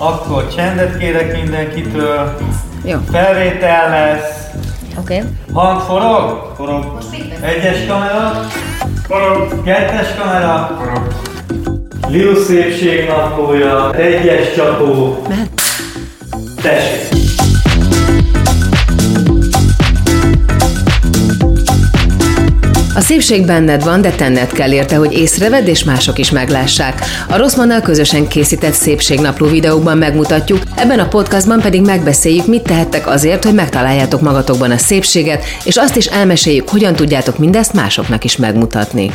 Akkor csendet kérek mindenkitől. Jó. Felvétel lesz. Oké. Okay. Hang forog? Forog. Egyes kamera? Forog. Kettes kamera? Forog. Liu szépség naplója. Egyes csapó. Tessék. A szépség benned van, de tenned kell érte, hogy észrevedd és mások is meglássák. A Rosszmannal közösen készített szépségnapló videókban megmutatjuk, ebben a podcastban pedig megbeszéljük, mit tehettek azért, hogy megtaláljátok magatokban a szépséget, és azt is elmeséljük, hogyan tudjátok mindezt másoknak is megmutatni.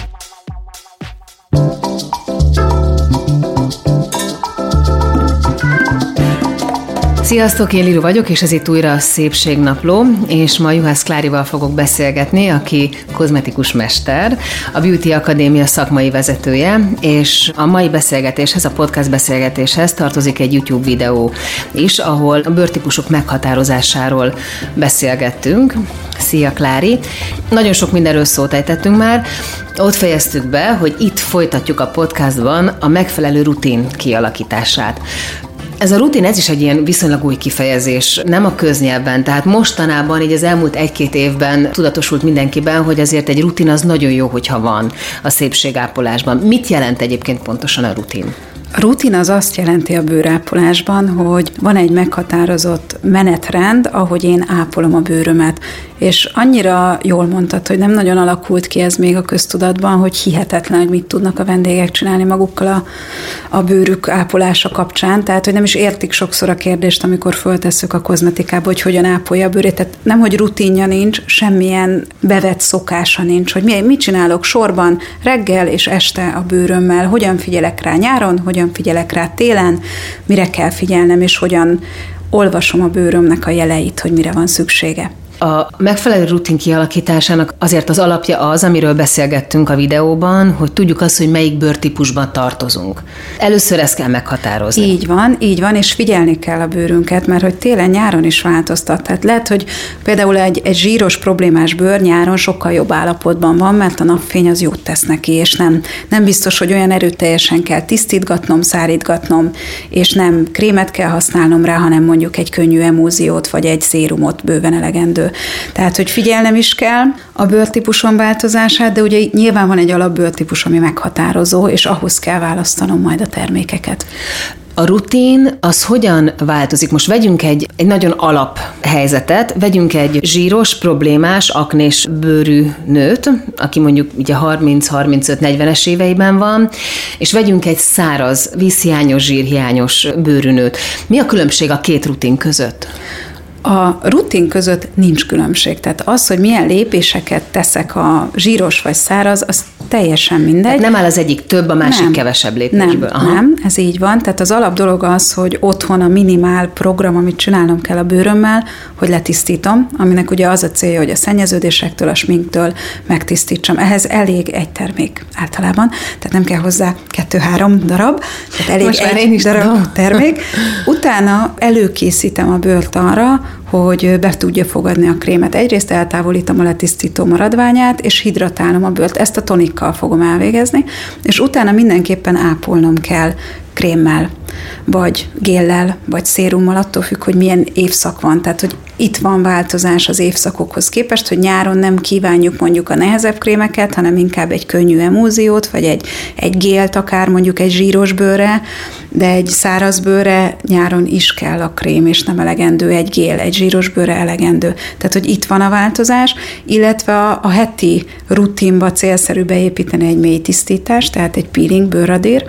Sziasztok, én Liru vagyok, és ez itt újra a Szépségnapló, és ma Juhász Klárival fogok beszélgetni, aki kozmetikus mester, a Beauty Akadémia szakmai vezetője, és a mai beszélgetéshez, a podcast beszélgetéshez tartozik egy YouTube videó is, ahol a bőrtípusok meghatározásáról beszélgettünk. Szia, Klári! Nagyon sok mindenről szót ejtettünk már, ott fejeztük be, hogy itt folytatjuk a podcastban a megfelelő rutin kialakítását. Ez a rutin, ez is egy ilyen viszonylag új kifejezés, nem a köznyelven. Tehát mostanában, így az elmúlt egy-két évben tudatosult mindenkiben, hogy azért egy rutin az nagyon jó, hogyha van a szépségápolásban. Mit jelent egyébként pontosan a rutin? Rutin az azt jelenti a bőrápolásban, hogy van egy meghatározott menetrend, ahogy én ápolom a bőrömet. És annyira jól mondtad, hogy nem nagyon alakult ki ez még a köztudatban, hogy hihetetlen, hogy mit tudnak a vendégek csinálni magukkal a, a bőrük ápolása kapcsán. Tehát, hogy nem is értik sokszor a kérdést, amikor föltesszük a kozmetikába, hogy hogyan ápolja a bőrét. Tehát nem, hogy rutinja nincs, semmilyen bevett szokása nincs, hogy mit csinálok sorban reggel és este a bőrömmel, hogyan figyelek rá nyáron, hogyan figyelek rá télen, mire kell figyelnem, és hogyan olvasom a bőrömnek a jeleit, hogy mire van szüksége. A megfelelő rutin kialakításának azért az alapja az, amiről beszélgettünk a videóban, hogy tudjuk azt, hogy melyik bőrtípusban tartozunk. Először ezt kell meghatározni. Így van, így van, és figyelni kell a bőrünket, mert hogy télen-nyáron is változtat. Tehát lehet, hogy például egy, egy zsíros problémás bőr nyáron sokkal jobb állapotban van, mert a napfény az jót tesz neki, és nem, nem biztos, hogy olyan erőteljesen kell tisztítgatnom, szárítgatnom, és nem krémet kell használnom rá, hanem mondjuk egy könnyű emúziót, vagy egy szérumot bőven elegendő tehát, hogy figyelnem is kell a bőrtípusom változását, de ugye nyilván van egy alapbőrtípus, ami meghatározó, és ahhoz kell választanom majd a termékeket. A rutin az hogyan változik? Most vegyünk egy, egy nagyon alap helyzetet, vegyünk egy zsíros, problémás, aknés bőrű nőt, aki mondjuk ugye 30-35-40-es éveiben van, és vegyünk egy száraz, vízhiányos, zsírhiányos bőrű nőt. Mi a különbség a két rutin között? A rutin között nincs különbség. Tehát az, hogy milyen lépéseket teszek a zsíros vagy száraz, az teljesen mindegy. Tehát nem áll az egyik több, a másik nem, kevesebb lépésből. Nem, Aha. nem, ez így van. Tehát az alap dolog az, hogy otthon a minimál program, amit csinálnom kell a bőrömmel, hogy letisztítom, aminek ugye az a célja, hogy a szennyeződésektől, a sminktől megtisztítsam. Ehhez elég egy termék általában, tehát nem kell hozzá kettő-három darab, tehát elég Most egy én is darab tudom. termék. Utána előkészítem a bőrt arra, hogy be tudja fogadni a krémet. Egyrészt eltávolítom a letisztító maradványát, és hidratálom a bőrt. Ezt a tonikkal fogom elvégezni, és utána mindenképpen ápolnom kell krémmel, vagy géllel, vagy szérummal, attól függ, hogy milyen évszak van. Tehát, hogy itt van változás az évszakokhoz képest, hogy nyáron nem kívánjuk mondjuk a nehezebb krémeket, hanem inkább egy könnyű emúziót, vagy egy, egy gélt akár mondjuk egy zsíros bőre, de egy száraz bőre nyáron is kell a krém, és nem elegendő egy gél, egy zsíros bőre elegendő. Tehát, hogy itt van a változás, illetve a, a heti rutinba célszerű beépíteni egy mély tisztítást, tehát egy peeling, bőradír,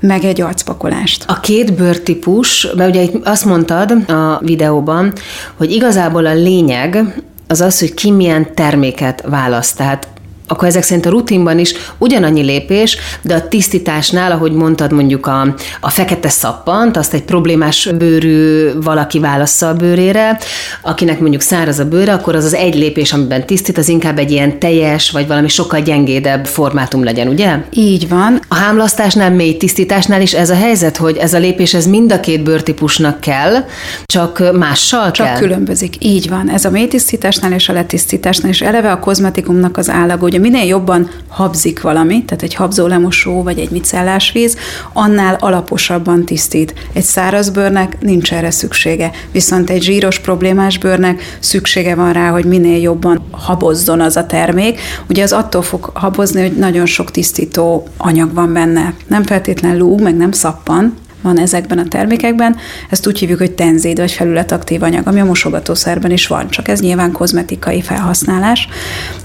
meg egy arcpakolást. A két bőrtípus, mert ugye azt mondtad a videóban, hogy igazából a lényeg az az, hogy ki milyen terméket választ. Tehát akkor ezek szerint a rutinban is ugyanannyi lépés, de a tisztításnál, ahogy mondtad mondjuk a, a fekete szappant, azt egy problémás bőrű valaki válassza a bőrére, akinek mondjuk száraz a bőre, akkor az az egy lépés, amiben tisztít, az inkább egy ilyen teljes, vagy valami sokkal gyengédebb formátum legyen, ugye? Így van. A hámlasztásnál, mély tisztításnál is ez a helyzet, hogy ez a lépés, ez mind a két bőrtípusnak kell, csak mással csak kell? különbözik. Így van. Ez a mély tisztításnál és a letisztításnál, és eleve a kozmetikumnak az állag, Ugye minél jobban habzik valami, tehát egy habzólemosó vagy egy micellás víz, annál alaposabban tisztít. Egy száraz bőrnek nincs erre szüksége, viszont egy zsíros problémás bőrnek szüksége van rá, hogy minél jobban habozzon az a termék. Ugye az attól fog habozni, hogy nagyon sok tisztító anyag van benne. Nem feltétlen lúg, meg nem szappan, van ezekben a termékekben. Ezt úgy hívjuk, hogy tenzéd vagy felületaktív anyag, ami a mosogatószerben is van, csak ez nyilván kozmetikai felhasználás.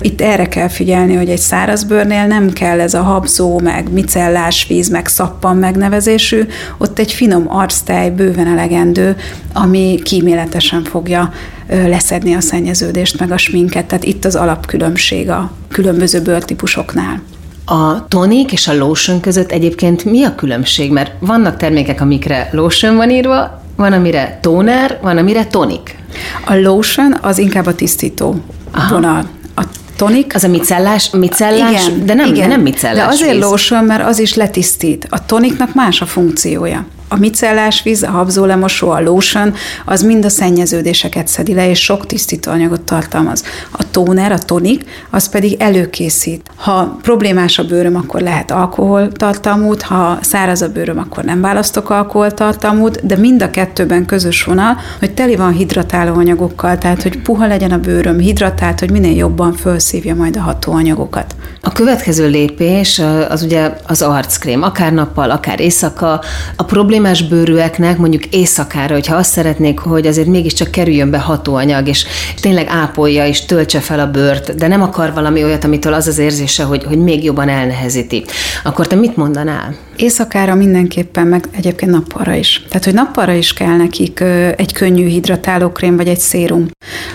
Itt erre kell figyelni, hogy egy száraz bőrnél nem kell ez a habzó, meg micellás víz, meg szappan megnevezésű, ott egy finom arctej bőven elegendő, ami kíméletesen fogja leszedni a szennyeződést, meg a sminket. Tehát itt az alapkülönbség a különböző bőrtípusoknál. A tonik és a lotion között egyébként mi a különbség? Mert vannak termékek, amikre lotion van írva, van, amire toner, van, amire tonik. A lotion az inkább a tisztító Aha. vonal. A tonik. Az a micellás, micellás igen, de nem, igen. De nem micellás De azért víz. lotion, mert az is letisztít. A toniknak más a funkciója a micellás víz, a habzólemosó, a lotion, az mind a szennyeződéseket szedi le, és sok tisztítóanyagot tartalmaz. A tóner, a tonik, az pedig előkészít. Ha problémás a bőröm, akkor lehet alkoholtartalmút, ha száraz a bőröm, akkor nem választok alkoholtartalmút, de mind a kettőben közös vonal, hogy teli van hidratáló anyagokkal, tehát hogy puha legyen a bőröm, hidratált, hogy minél jobban felszívja majd a hatóanyagokat. A következő lépés az ugye az arckrém, akár nappal, akár éjszaka. A probléma problémás bőrűeknek mondjuk éjszakára, hogyha azt szeretnék, hogy azért mégiscsak kerüljön be hatóanyag, és tényleg ápolja és töltse fel a bőrt, de nem akar valami olyat, amitől az az érzése, hogy, hogy még jobban elnehezíti, akkor te mit mondanál? Éjszakára mindenképpen, meg egyébként nappalra is. Tehát, hogy nappalra is kell nekik egy könnyű hidratálókrém vagy egy szérum,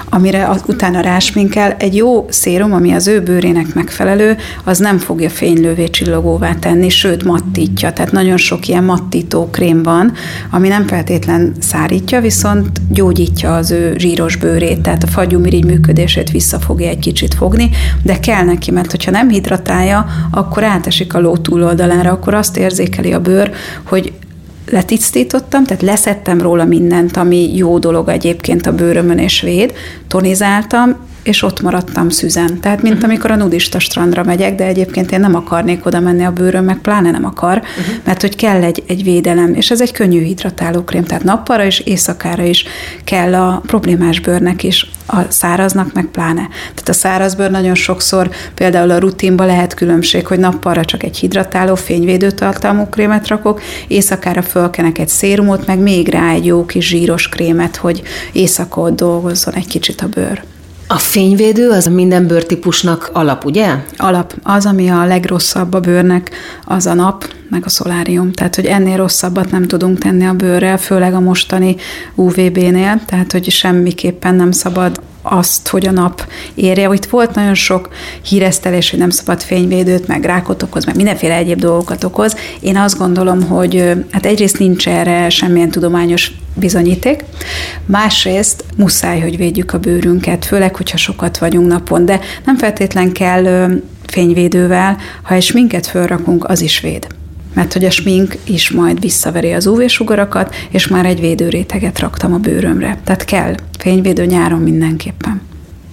amire az, utána rásminkel. Egy jó szérum, ami az ő bőrének megfelelő, az nem fogja fénylővé csillogóvá tenni, sőt mattítja. Tehát nagyon sok ilyen mattító krém van, ami nem feltétlen szárítja, viszont gyógyítja az ő zsíros bőrét, tehát a fagyumirigy működését vissza fogja egy kicsit fogni, de kell neki, mert hogyha nem hidratálja, akkor átesik a ló túloldalára, akkor azt ér érzékeli a bőr, hogy letisztítottam, tehát leszettem róla mindent, ami jó dolog egyébként a bőrömön és véd, tonizáltam, és ott maradtam szüzen. Tehát, mint uh-huh. amikor a nudista strandra megyek, de egyébként én nem akarnék oda menni a bőröm, meg pláne nem akar, uh-huh. mert hogy kell egy, egy védelem, és ez egy könnyű hidratálókrém, tehát nappalra és éjszakára is kell a problémás bőrnek is, a száraznak meg pláne. Tehát a száraz bőr nagyon sokszor például a rutinba lehet különbség, hogy nappalra csak egy hidratáló, fényvédő tartalmú krémet rakok, éjszakára fölkenek egy szérumot, meg még rá egy jó kis zsíros krémet, hogy éjszaka dolgozzon egy kicsit a bőr. A fényvédő az minden bőrtípusnak alap, ugye? Alap. Az, ami a legrosszabb a bőrnek, az a nap, meg a szolárium. Tehát, hogy ennél rosszabbat nem tudunk tenni a bőrrel, főleg a mostani UVB-nél, tehát, hogy semmiképpen nem szabad azt, hogy a nap érje. Itt volt nagyon sok híresztelés, hogy nem szabad fényvédőt, meg rákot okoz, meg mindenféle egyéb dolgokat okoz. Én azt gondolom, hogy hát egyrészt nincs erre semmilyen tudományos bizonyíték, másrészt muszáj, hogy védjük a bőrünket, főleg, hogyha sokat vagyunk napon, de nem feltétlen kell fényvédővel, ha egy sminket fölrakunk, az is véd mert hogy a smink is majd visszaveri az UV-sugarakat, és már egy védőréteget raktam a bőrömre. Tehát kell fényvédő nyáron mindenképpen.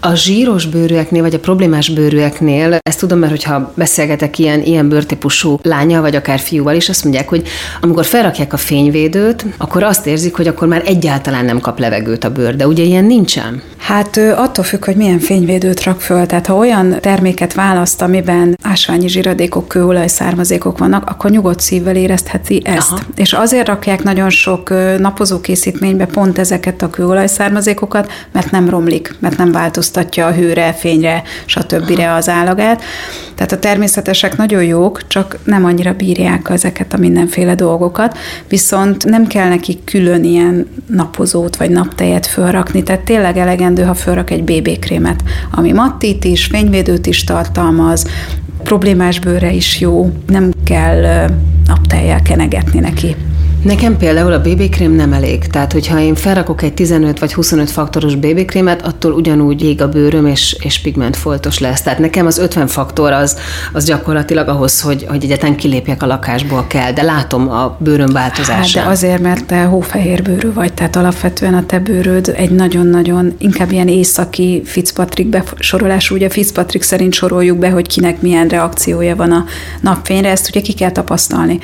A zsíros bőrűeknél, vagy a problémás bőrűeknél, ezt tudom, mert hogyha beszélgetek ilyen, ilyen bőrtípusú lánya, vagy akár fiúval is, azt mondják, hogy amikor felrakják a fényvédőt, akkor azt érzik, hogy akkor már egyáltalán nem kap levegőt a bőr, de ugye ilyen nincsen. Hát attól függ, hogy milyen fényvédőt rak föl. Tehát ha olyan terméket választ, amiben ásványi zsíradékok, kőolaj származékok vannak, akkor nyugodt szívvel érezheti ezt. Aha. És azért rakják nagyon sok napozókészítménybe pont ezeket a kőolaj származékokat, mert nem romlik, mert nem változtatja a hőre, fényre, stb. az állagát. Tehát a természetesek nagyon jók, csak nem annyira bírják ezeket a mindenféle dolgokat, viszont nem kell nekik külön ilyen napozót vagy naptejet fölrakni, tehát tényleg elegendő, ha fölrak egy BB krémet, ami mattít is, fényvédőt is tartalmaz, problémás bőre is jó, nem kell naptejjel kenegetni neki. Nekem például a BB-krém nem elég. Tehát, hogyha én felrakok egy 15 vagy 25 faktoros BB-krémet, attól ugyanúgy ég a bőröm, és, és pigmentfoltos lesz. Tehát nekem az 50 faktor az, az gyakorlatilag ahhoz, hogy, hogy egyetlen kilépjek a lakásból kell, de látom a bőröm változását. Hát de azért, mert te hófehér bőrű vagy, tehát alapvetően a te bőröd egy nagyon-nagyon, inkább ilyen északi Fitzpatrick besorolás, ugye Fitzpatrick szerint soroljuk be, hogy kinek milyen reakciója van a napfényre, ezt ugye ki kell tapasztalni.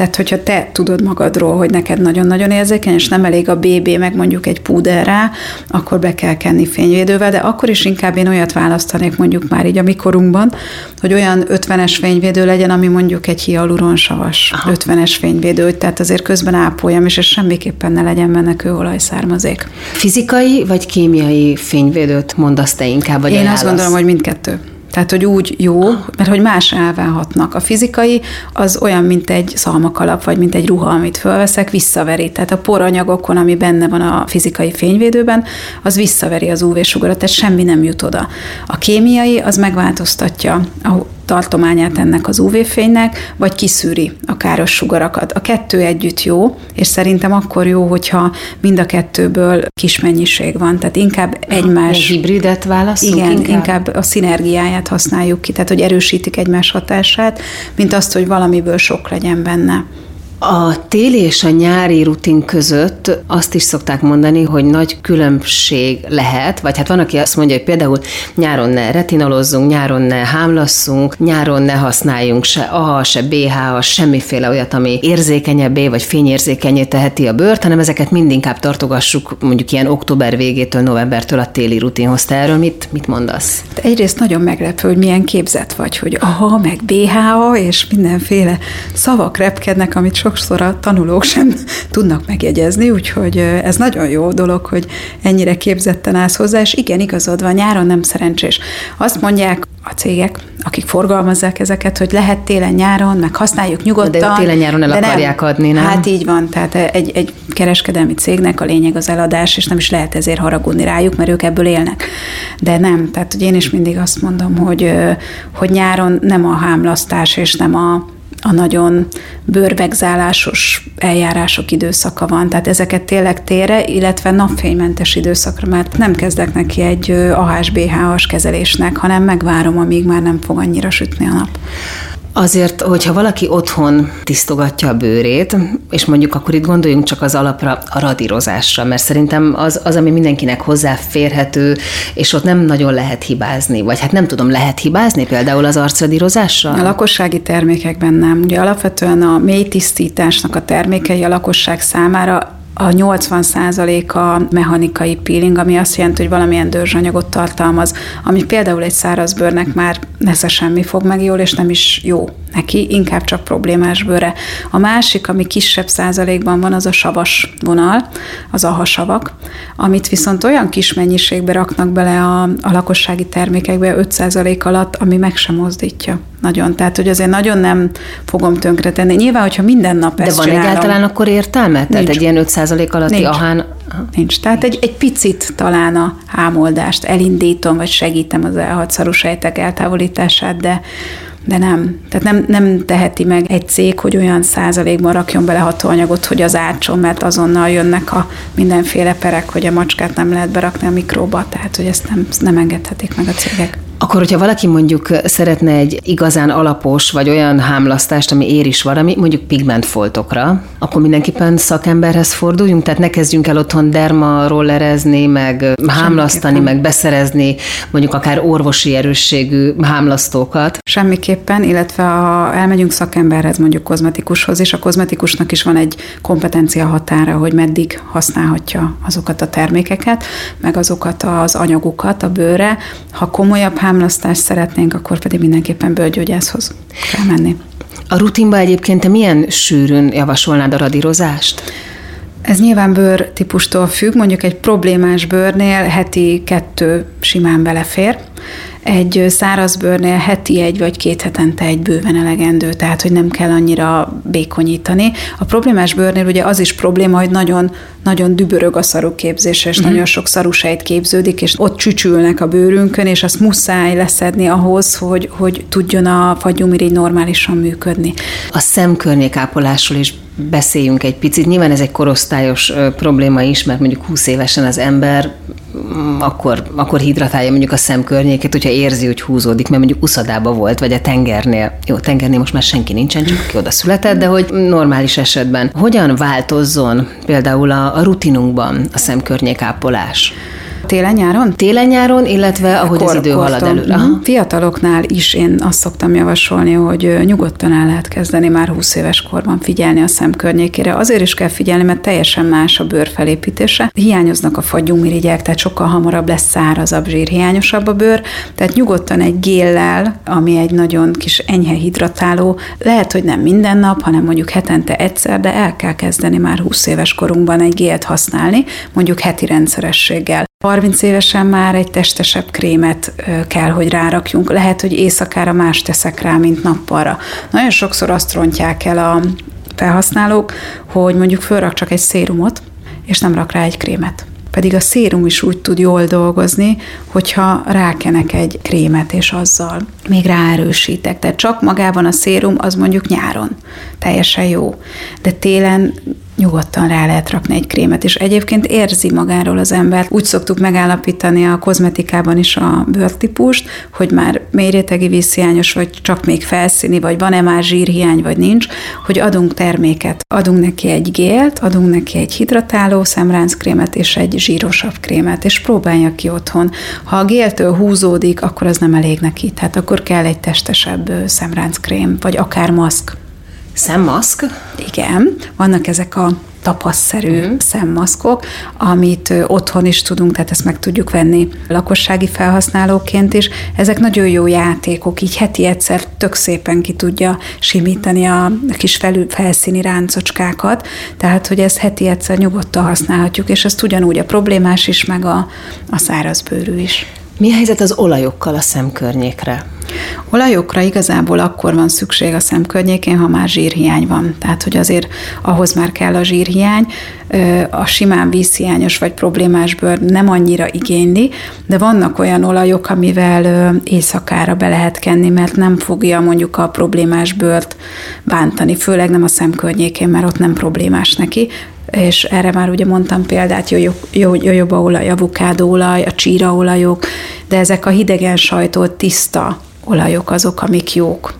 Tehát, hogyha te tudod magadról, hogy neked nagyon-nagyon érzékeny, és nem elég a BB, meg mondjuk egy púder rá, akkor be kell kenni fényvédővel, de akkor is inkább én olyat választanék mondjuk már így a mikorunkban, hogy olyan 50-es fényvédő legyen, ami mondjuk egy hialuronsavas 50-es fényvédő, tehát azért közben ápoljam, és ez semmiképpen ne legyen benne kőolajszármazék. Fizikai vagy kémiai fényvédőt mondasz te inkább, vagy Én ajánlasz? azt gondolom, hogy mindkettő. Tehát, hogy úgy jó, mert hogy más elválhatnak. A fizikai az olyan, mint egy szalmakalap, vagy mint egy ruha, amit fölveszek, visszaveri. Tehát a poranyagokon, ami benne van a fizikai fényvédőben, az visszaveri az UV-sugarat, tehát semmi nem jut oda. A kémiai az megváltoztatja a tartományát ennek az UV-fénynek, vagy kiszűri a káros sugarakat. A kettő együtt jó, és szerintem akkor jó, hogyha mind a kettőből kis mennyiség van. Tehát inkább egymás... Egy hibridet válaszunk Igen, inkább? inkább a szinergiáját használjuk ki, tehát hogy erősítik egymás hatását, mint azt, hogy valamiből sok legyen benne. A téli és a nyári rutin között azt is szokták mondani, hogy nagy különbség lehet, vagy hát van, aki azt mondja, hogy például nyáron ne retinolozzunk, nyáron ne hámlasszunk, nyáron ne használjunk se AHA, se BHA, semmiféle olyat, ami érzékenyebbé vagy fényérzékenyé teheti a bőrt, hanem ezeket mindinkább tartogassuk mondjuk ilyen október végétől, novembertől a téli rutinhoz. Te erről mit, mit mondasz? Egyrészt nagyon meglepő, hogy milyen képzet vagy, hogy AHA, meg BHA, és mindenféle szavak repkednek, amit sok sokszor a tanulók sem tudnak megjegyezni, úgyhogy ez nagyon jó dolog, hogy ennyire képzetten állsz hozzá, és igen, igazad van, nyáron nem szerencsés. Azt mondják a cégek, akik forgalmazzák ezeket, hogy lehet télen-nyáron, meg használjuk nyugodtan. De télen-nyáron el akarják nem. adni, nem? Hát így van, tehát egy, egy kereskedelmi cégnek a lényeg az eladás, és nem is lehet ezért haragudni rájuk, mert ők ebből élnek. De nem, tehát hogy én is mindig azt mondom, hogy, hogy nyáron nem a hámlasztás és nem a a nagyon bőrvegzálásos eljárások időszaka van, tehát ezeket tényleg tére, illetve napfénymentes időszakra, mert nem kezdek neki egy AHS-BH-as kezelésnek, hanem megvárom, amíg már nem fog annyira sütni a nap. Azért, hogyha valaki otthon tisztogatja a bőrét, és mondjuk akkor itt gondoljunk csak az alapra, a radírozásra, mert szerintem az, az, ami mindenkinek hozzáférhető, és ott nem nagyon lehet hibázni, vagy hát nem tudom, lehet hibázni például az arcradírozással? A lakossági termékekben nem. Ugye alapvetően a mély tisztításnak a termékei a lakosság számára a 80%-a mechanikai peeling, ami azt jelenti, hogy valamilyen dörzsanyagot tartalmaz, ami például egy száraz bőrnek már nesze semmi fog meg jól, és nem is jó neki, inkább csak problémás bőre. A másik, ami kisebb százalékban van, az a savas vonal, az a hasavak, amit viszont olyan kis mennyiségbe raknak bele a, a lakossági termékekbe 5 százalék alatt, ami meg sem mozdítja. Nagyon. Tehát, hogy azért nagyon nem fogom tönkretenni. Nyilván, hogyha minden nap De ezt van csinálom, egyáltalán akkor értelme? Nincs. Tehát egy ilyen 5 százalék alatti Nincs. ahán... Nincs. Tehát egy, egy picit talán a hámoldást elindítom, vagy segítem az elhatszarú sejtek eltávolítását, de de nem. Tehát nem, nem teheti meg egy cég, hogy olyan százalékban rakjon bele hatóanyagot, hogy az átson, mert azonnal jönnek a mindenféle perek, hogy a macskát nem lehet berakni a mikróba, tehát hogy ezt nem, nem engedhetik meg a cégek. Akkor, hogyha valaki mondjuk szeretne egy igazán alapos, vagy olyan hámlasztást, ami ér is valami, mondjuk pigmentfoltokra, akkor mindenképpen szakemberhez forduljunk, tehát ne kezdjünk el otthon derma rollerezni, meg hámlasztani, meg beszerezni, mondjuk akár orvosi erősségű hámlasztókat. Semmiképpen, illetve ha elmegyünk szakemberhez, mondjuk kozmetikushoz, és a kozmetikusnak is van egy kompetencia határa, hogy meddig használhatja azokat a termékeket, meg azokat az anyagokat a bőre. Ha komolyabb hámlasztást szeretnénk, akkor pedig mindenképpen bőrgyógyászhoz kell menni. A rutinba egyébként te milyen sűrűn javasolnád a radírozást? Ez nyilván bőr típustól függ, mondjuk egy problémás bőrnél heti kettő simán belefér. Egy szárazbőrnél heti egy vagy két hetente egy bőven elegendő, tehát hogy nem kell annyira békonyítani. A problémás bőrnél ugye az is probléma, hogy nagyon, nagyon dübörög a szaruképzés, és uh-huh. nagyon sok szarusejt képződik, és ott csücsülnek a bőrünkön, és azt muszáj leszedni ahhoz, hogy, hogy tudjon a fagyumirigy normálisan működni. A szemkörnyékápolásról is beszéljünk egy picit. Nyilván ez egy korosztályos probléma is, mert mondjuk 20 évesen az ember mm, akkor, akkor hidratálja mondjuk a szemkörnyéket, hogyha érzi, hogy húzódik, mert mondjuk uszadába volt, vagy a tengernél. Jó, tengernél most már senki nincsen, csak aki oda született, de hogy normális esetben. Hogyan változzon például a, a rutinunkban a szemkörnyékápolás? Télen-nyáron? Télen-nyáron, illetve ahogy Kor, az idő halad előre. Uh-huh. Fiataloknál is én azt szoktam javasolni, hogy nyugodtan el lehet kezdeni már 20 éves korban figyelni a szem környékére. Azért is kell figyelni, mert teljesen más a bőr felépítése. Hiányoznak a fagyumirigyek, tehát sokkal hamarabb lesz szárazabb, zsírhiányosabb a bőr. Tehát nyugodtan egy géllel, ami egy nagyon kis enyhe hidratáló, lehet, hogy nem minden nap, hanem mondjuk hetente egyszer, de el kell kezdeni már 20 éves korunkban egy gélt használni, mondjuk heti rendszerességgel. 30 évesen már egy testesebb krémet kell, hogy rárakjunk. Lehet, hogy éjszakára más teszek rá, mint nappalra. Nagyon sokszor azt rontják el a felhasználók, hogy mondjuk fölrak csak egy szérumot, és nem rak rá egy krémet. Pedig a szérum is úgy tud jól dolgozni, hogyha rákenek egy krémet, és azzal még ráerősítek. Tehát csak magában a szérum az mondjuk nyáron teljesen jó. De télen nyugodtan rá lehet rakni egy krémet, és egyébként érzi magáról az ember. Úgy szoktuk megállapítani a kozmetikában is a bőrtípust, hogy már mélyrétegi vízhiányos, vagy csak még felszíni, vagy van-e már zsírhiány, vagy nincs, hogy adunk terméket. Adunk neki egy gélt, adunk neki egy hidratáló szemránckrémet és egy zsírosabb krémet, és próbálja ki otthon. Ha a géltől húzódik, akkor az nem elég neki, tehát akkor kell egy testesebb szemránckrém, vagy akár maszk. Szemmaszk? Igen, vannak ezek a tapaszszerű uh-huh. szemmaszkok, amit otthon is tudunk, tehát ezt meg tudjuk venni lakossági felhasználóként is. Ezek nagyon jó játékok, így heti egyszer tök szépen ki tudja simítani a kis felül, felszíni ráncocskákat, tehát hogy ezt heti egyszer nyugodtan használhatjuk, és ezt ugyanúgy a problémás is, meg a, a szárazbőrű is. Mi a helyzet az olajokkal a szemkörnyékre? Olajokra igazából akkor van szükség a szemkörnyékén, ha már zsírhiány van. Tehát, hogy azért ahhoz már kell a zsírhiány, a simán vízhiányos vagy problémás bőr nem annyira igényli, de vannak olyan olajok, amivel éjszakára be lehet kenni, mert nem fogja mondjuk a problémás bőrt bántani, főleg nem a szemkörnyékén, mert ott nem problémás neki, és erre már ugye mondtam példát, jojobaolaj, avokádóolaj, a csíraolajok, de ezek a hidegen sajtolt tiszta olajok azok, amik jók.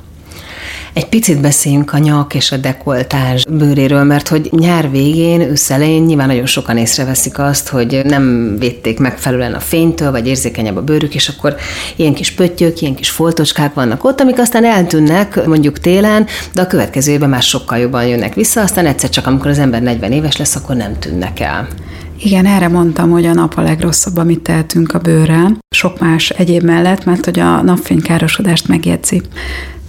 Egy picit beszéljünk a nyak és a dekoltás bőréről, mert hogy nyár végén, ősz elején nyilván nagyon sokan észreveszik azt, hogy nem védték megfelelően a fénytől, vagy érzékenyebb a bőrük, és akkor ilyen kis pöttyök, ilyen kis foltocskák vannak ott, amik aztán eltűnnek mondjuk télen, de a következő évben már sokkal jobban jönnek vissza, aztán egyszer csak amikor az ember 40 éves lesz, akkor nem tűnnek el. Igen, erre mondtam, hogy a nap a legrosszabb, amit tehetünk a bőrrel. Sok más egyéb mellett, mert hogy a napfénykárosodást megjegyzi.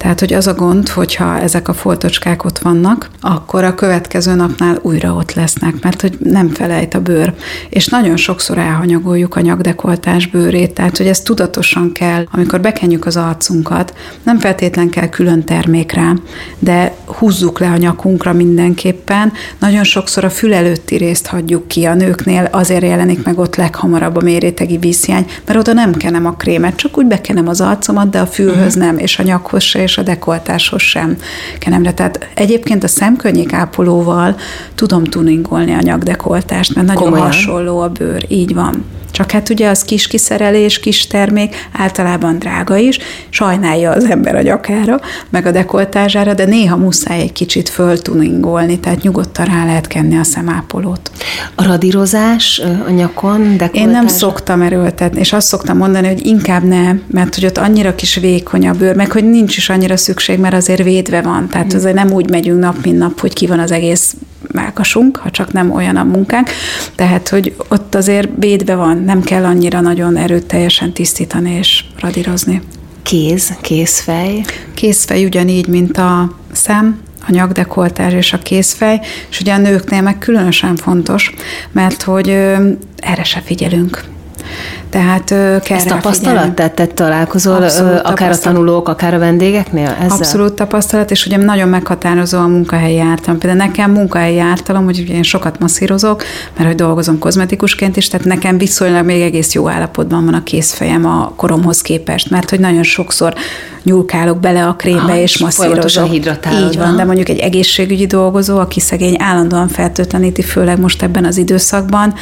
Tehát, hogy az a gond, hogyha ezek a foltocskák ott vannak, akkor a következő napnál újra ott lesznek, mert hogy nem felejt a bőr. És nagyon sokszor elhanyagoljuk a nyakdekoltás bőrét, tehát, hogy ezt tudatosan kell, amikor bekenjük az arcunkat, nem feltétlen kell külön termék rá, de húzzuk le a nyakunkra mindenképpen. Nagyon sokszor a fül előtti részt hagyjuk ki a nőknél, azért jelenik meg ott leghamarabb a mérétegi vízhiány, mert oda nem kenem a krémet, csak úgy bekenem az arcomat, de a fülhöz mhm. nem, és a nyakhoz se, és a dekoltáshoz sem kenemre. Tehát egyébként a szemkönnyék ápolóval tudom tuningolni a nyakdekoltást, mert nagyon Komolyan? hasonló a bőr. Így van. Csak hát ugye az kis kiszerelés, kis termék, általában drága is, sajnálja az ember a nyakára, meg a dekoltázsára, de néha muszáj egy kicsit föltuningolni, tehát nyugodtan rá lehet kenni a szemápolót. A radírozás a nyakon, dekoltázs? Én nem szoktam erőltetni, és azt szoktam mondani, hogy inkább ne, mert hogy ott annyira kis vékony a bőr, meg hogy nincs is annyira szükség, mert azért védve van, tehát mm. azért nem úgy megyünk nap, mint nap, hogy ki van az egész mákasunk, ha csak nem olyan a munkánk. Tehát, hogy ott azért védve van, nem kell annyira nagyon erőteljesen tisztítani és radírozni. Kéz, kézfej? Kézfej ugyanígy, mint a szem, a nyakdekoltás és a kézfej, és ugye a nőknél meg különösen fontos, mert hogy erre se figyelünk. Tehát kell Ez tapasztalat? Tehát te találkozol Abszolút akár a tanulók, akár a vendégeknél ezzel? Abszolút tapasztalat, és ugye nagyon meghatározó a munkahelyi ártalom. Például nekem munkahelyi ártalom, hogy ugye én sokat masszírozok, mert hogy dolgozom kozmetikusként is, tehát nekem viszonylag még egész jó állapotban van a készfejem a koromhoz képest, mert hogy nagyon sokszor nyúlkálok bele a krémbe, ah, és masszírozok. Így van, de mondjuk egy egészségügyi dolgozó, aki szegény állandóan fertőtleníti, főleg most ebben az időszakban,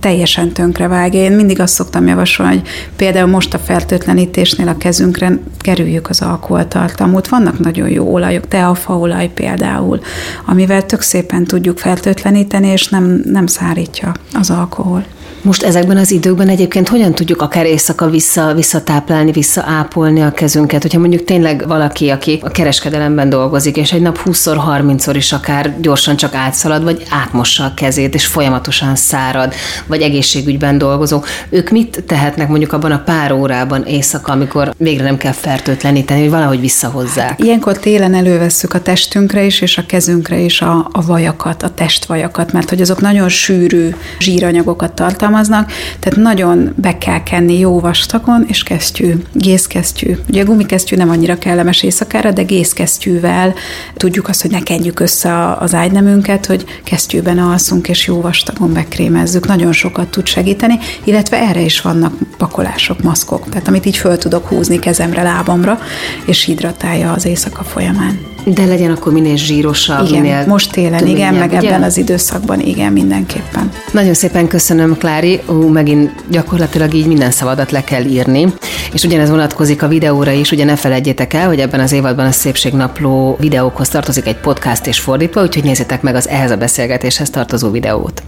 teljesen vágja. Én mindig azt szoktam javasolni, hogy például most a fertőtlenítésnél a kezünkre kerüljük az alkoholtartalmut. Vannak nagyon jó olajok, teafaolaj például, amivel tök szépen tudjuk fertőtleníteni, és nem, nem szárítja az alkohol. Most ezekben az időkben egyébként hogyan tudjuk akár éjszaka vissza, visszatáplálni, visszaápolni a kezünket, hogyha mondjuk tényleg valaki, aki a kereskedelemben dolgozik, és egy nap 20-szor, 30-szor is akár gyorsan csak átszalad, vagy átmossa a kezét, és folyamatosan szárad, vagy egészségügyben dolgozó, ők mit tehetnek mondjuk abban a pár órában éjszaka, amikor végre nem kell fertőtleníteni, hogy valahogy visszahozzák? Ilyenkor télen elővesszük a testünkre is, és a kezünkre is a, a vajakat, a testvajakat, mert hogy azok nagyon sűrű zsíranyagokat tartalmaznak, tartalmaznak, tehát nagyon be kell kenni jó vastagon, és kesztyű, gészkesztyű. Ugye a gumikesztyű nem annyira kellemes éjszakára, de gészkesztyűvel tudjuk azt, hogy ne kenjük össze az ágynemünket, hogy kesztyűben alszunk, és jó vastagon bekrémezzük. Nagyon sokat tud segíteni, illetve erre is vannak pakolások, maszkok, tehát amit így föl tudok húzni kezemre, lábamra, és hidratálja az éjszaka folyamán. De legyen akkor minél zsírosabb, igen, minél most télen, igen, meg ugye? ebben az időszakban, igen, mindenképpen. Nagyon szépen köszönöm, Klári. Ú, megint gyakorlatilag így minden szavadat le kell írni. És ugyanez vonatkozik a videóra is, ugye ne felejtjétek el, hogy ebben az évadban a Szépségnapló videókhoz tartozik egy podcast és fordítva, úgyhogy nézzétek meg az ehhez a beszélgetéshez tartozó videót.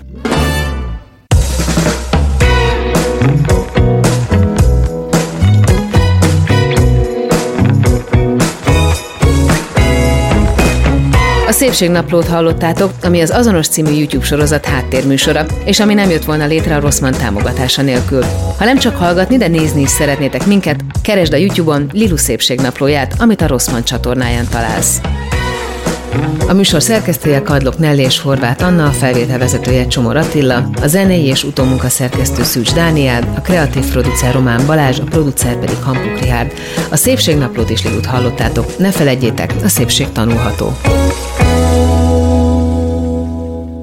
Szépségnaplót hallottátok, ami az azonos című YouTube sorozat háttérműsora, és ami nem jött volna létre a Rosszman támogatása nélkül. Ha nem csak hallgatni, de nézni is szeretnétek minket, keresd a YouTube-on Lilu Szépségnaplóját, amit a Rosszman csatornáján találsz. A műsor szerkesztője Kadlok Nelly és Horváth Anna, a felvételvezetője Csomor Attila, a zenei és utómunka szerkesztő Szűcs Dániel, a kreatív producer Román Balázs, a producer pedig Hampuk Rihárd. A Szépségnaplót is Lilut hallottátok, ne felejtjétek, a szépség tanulható.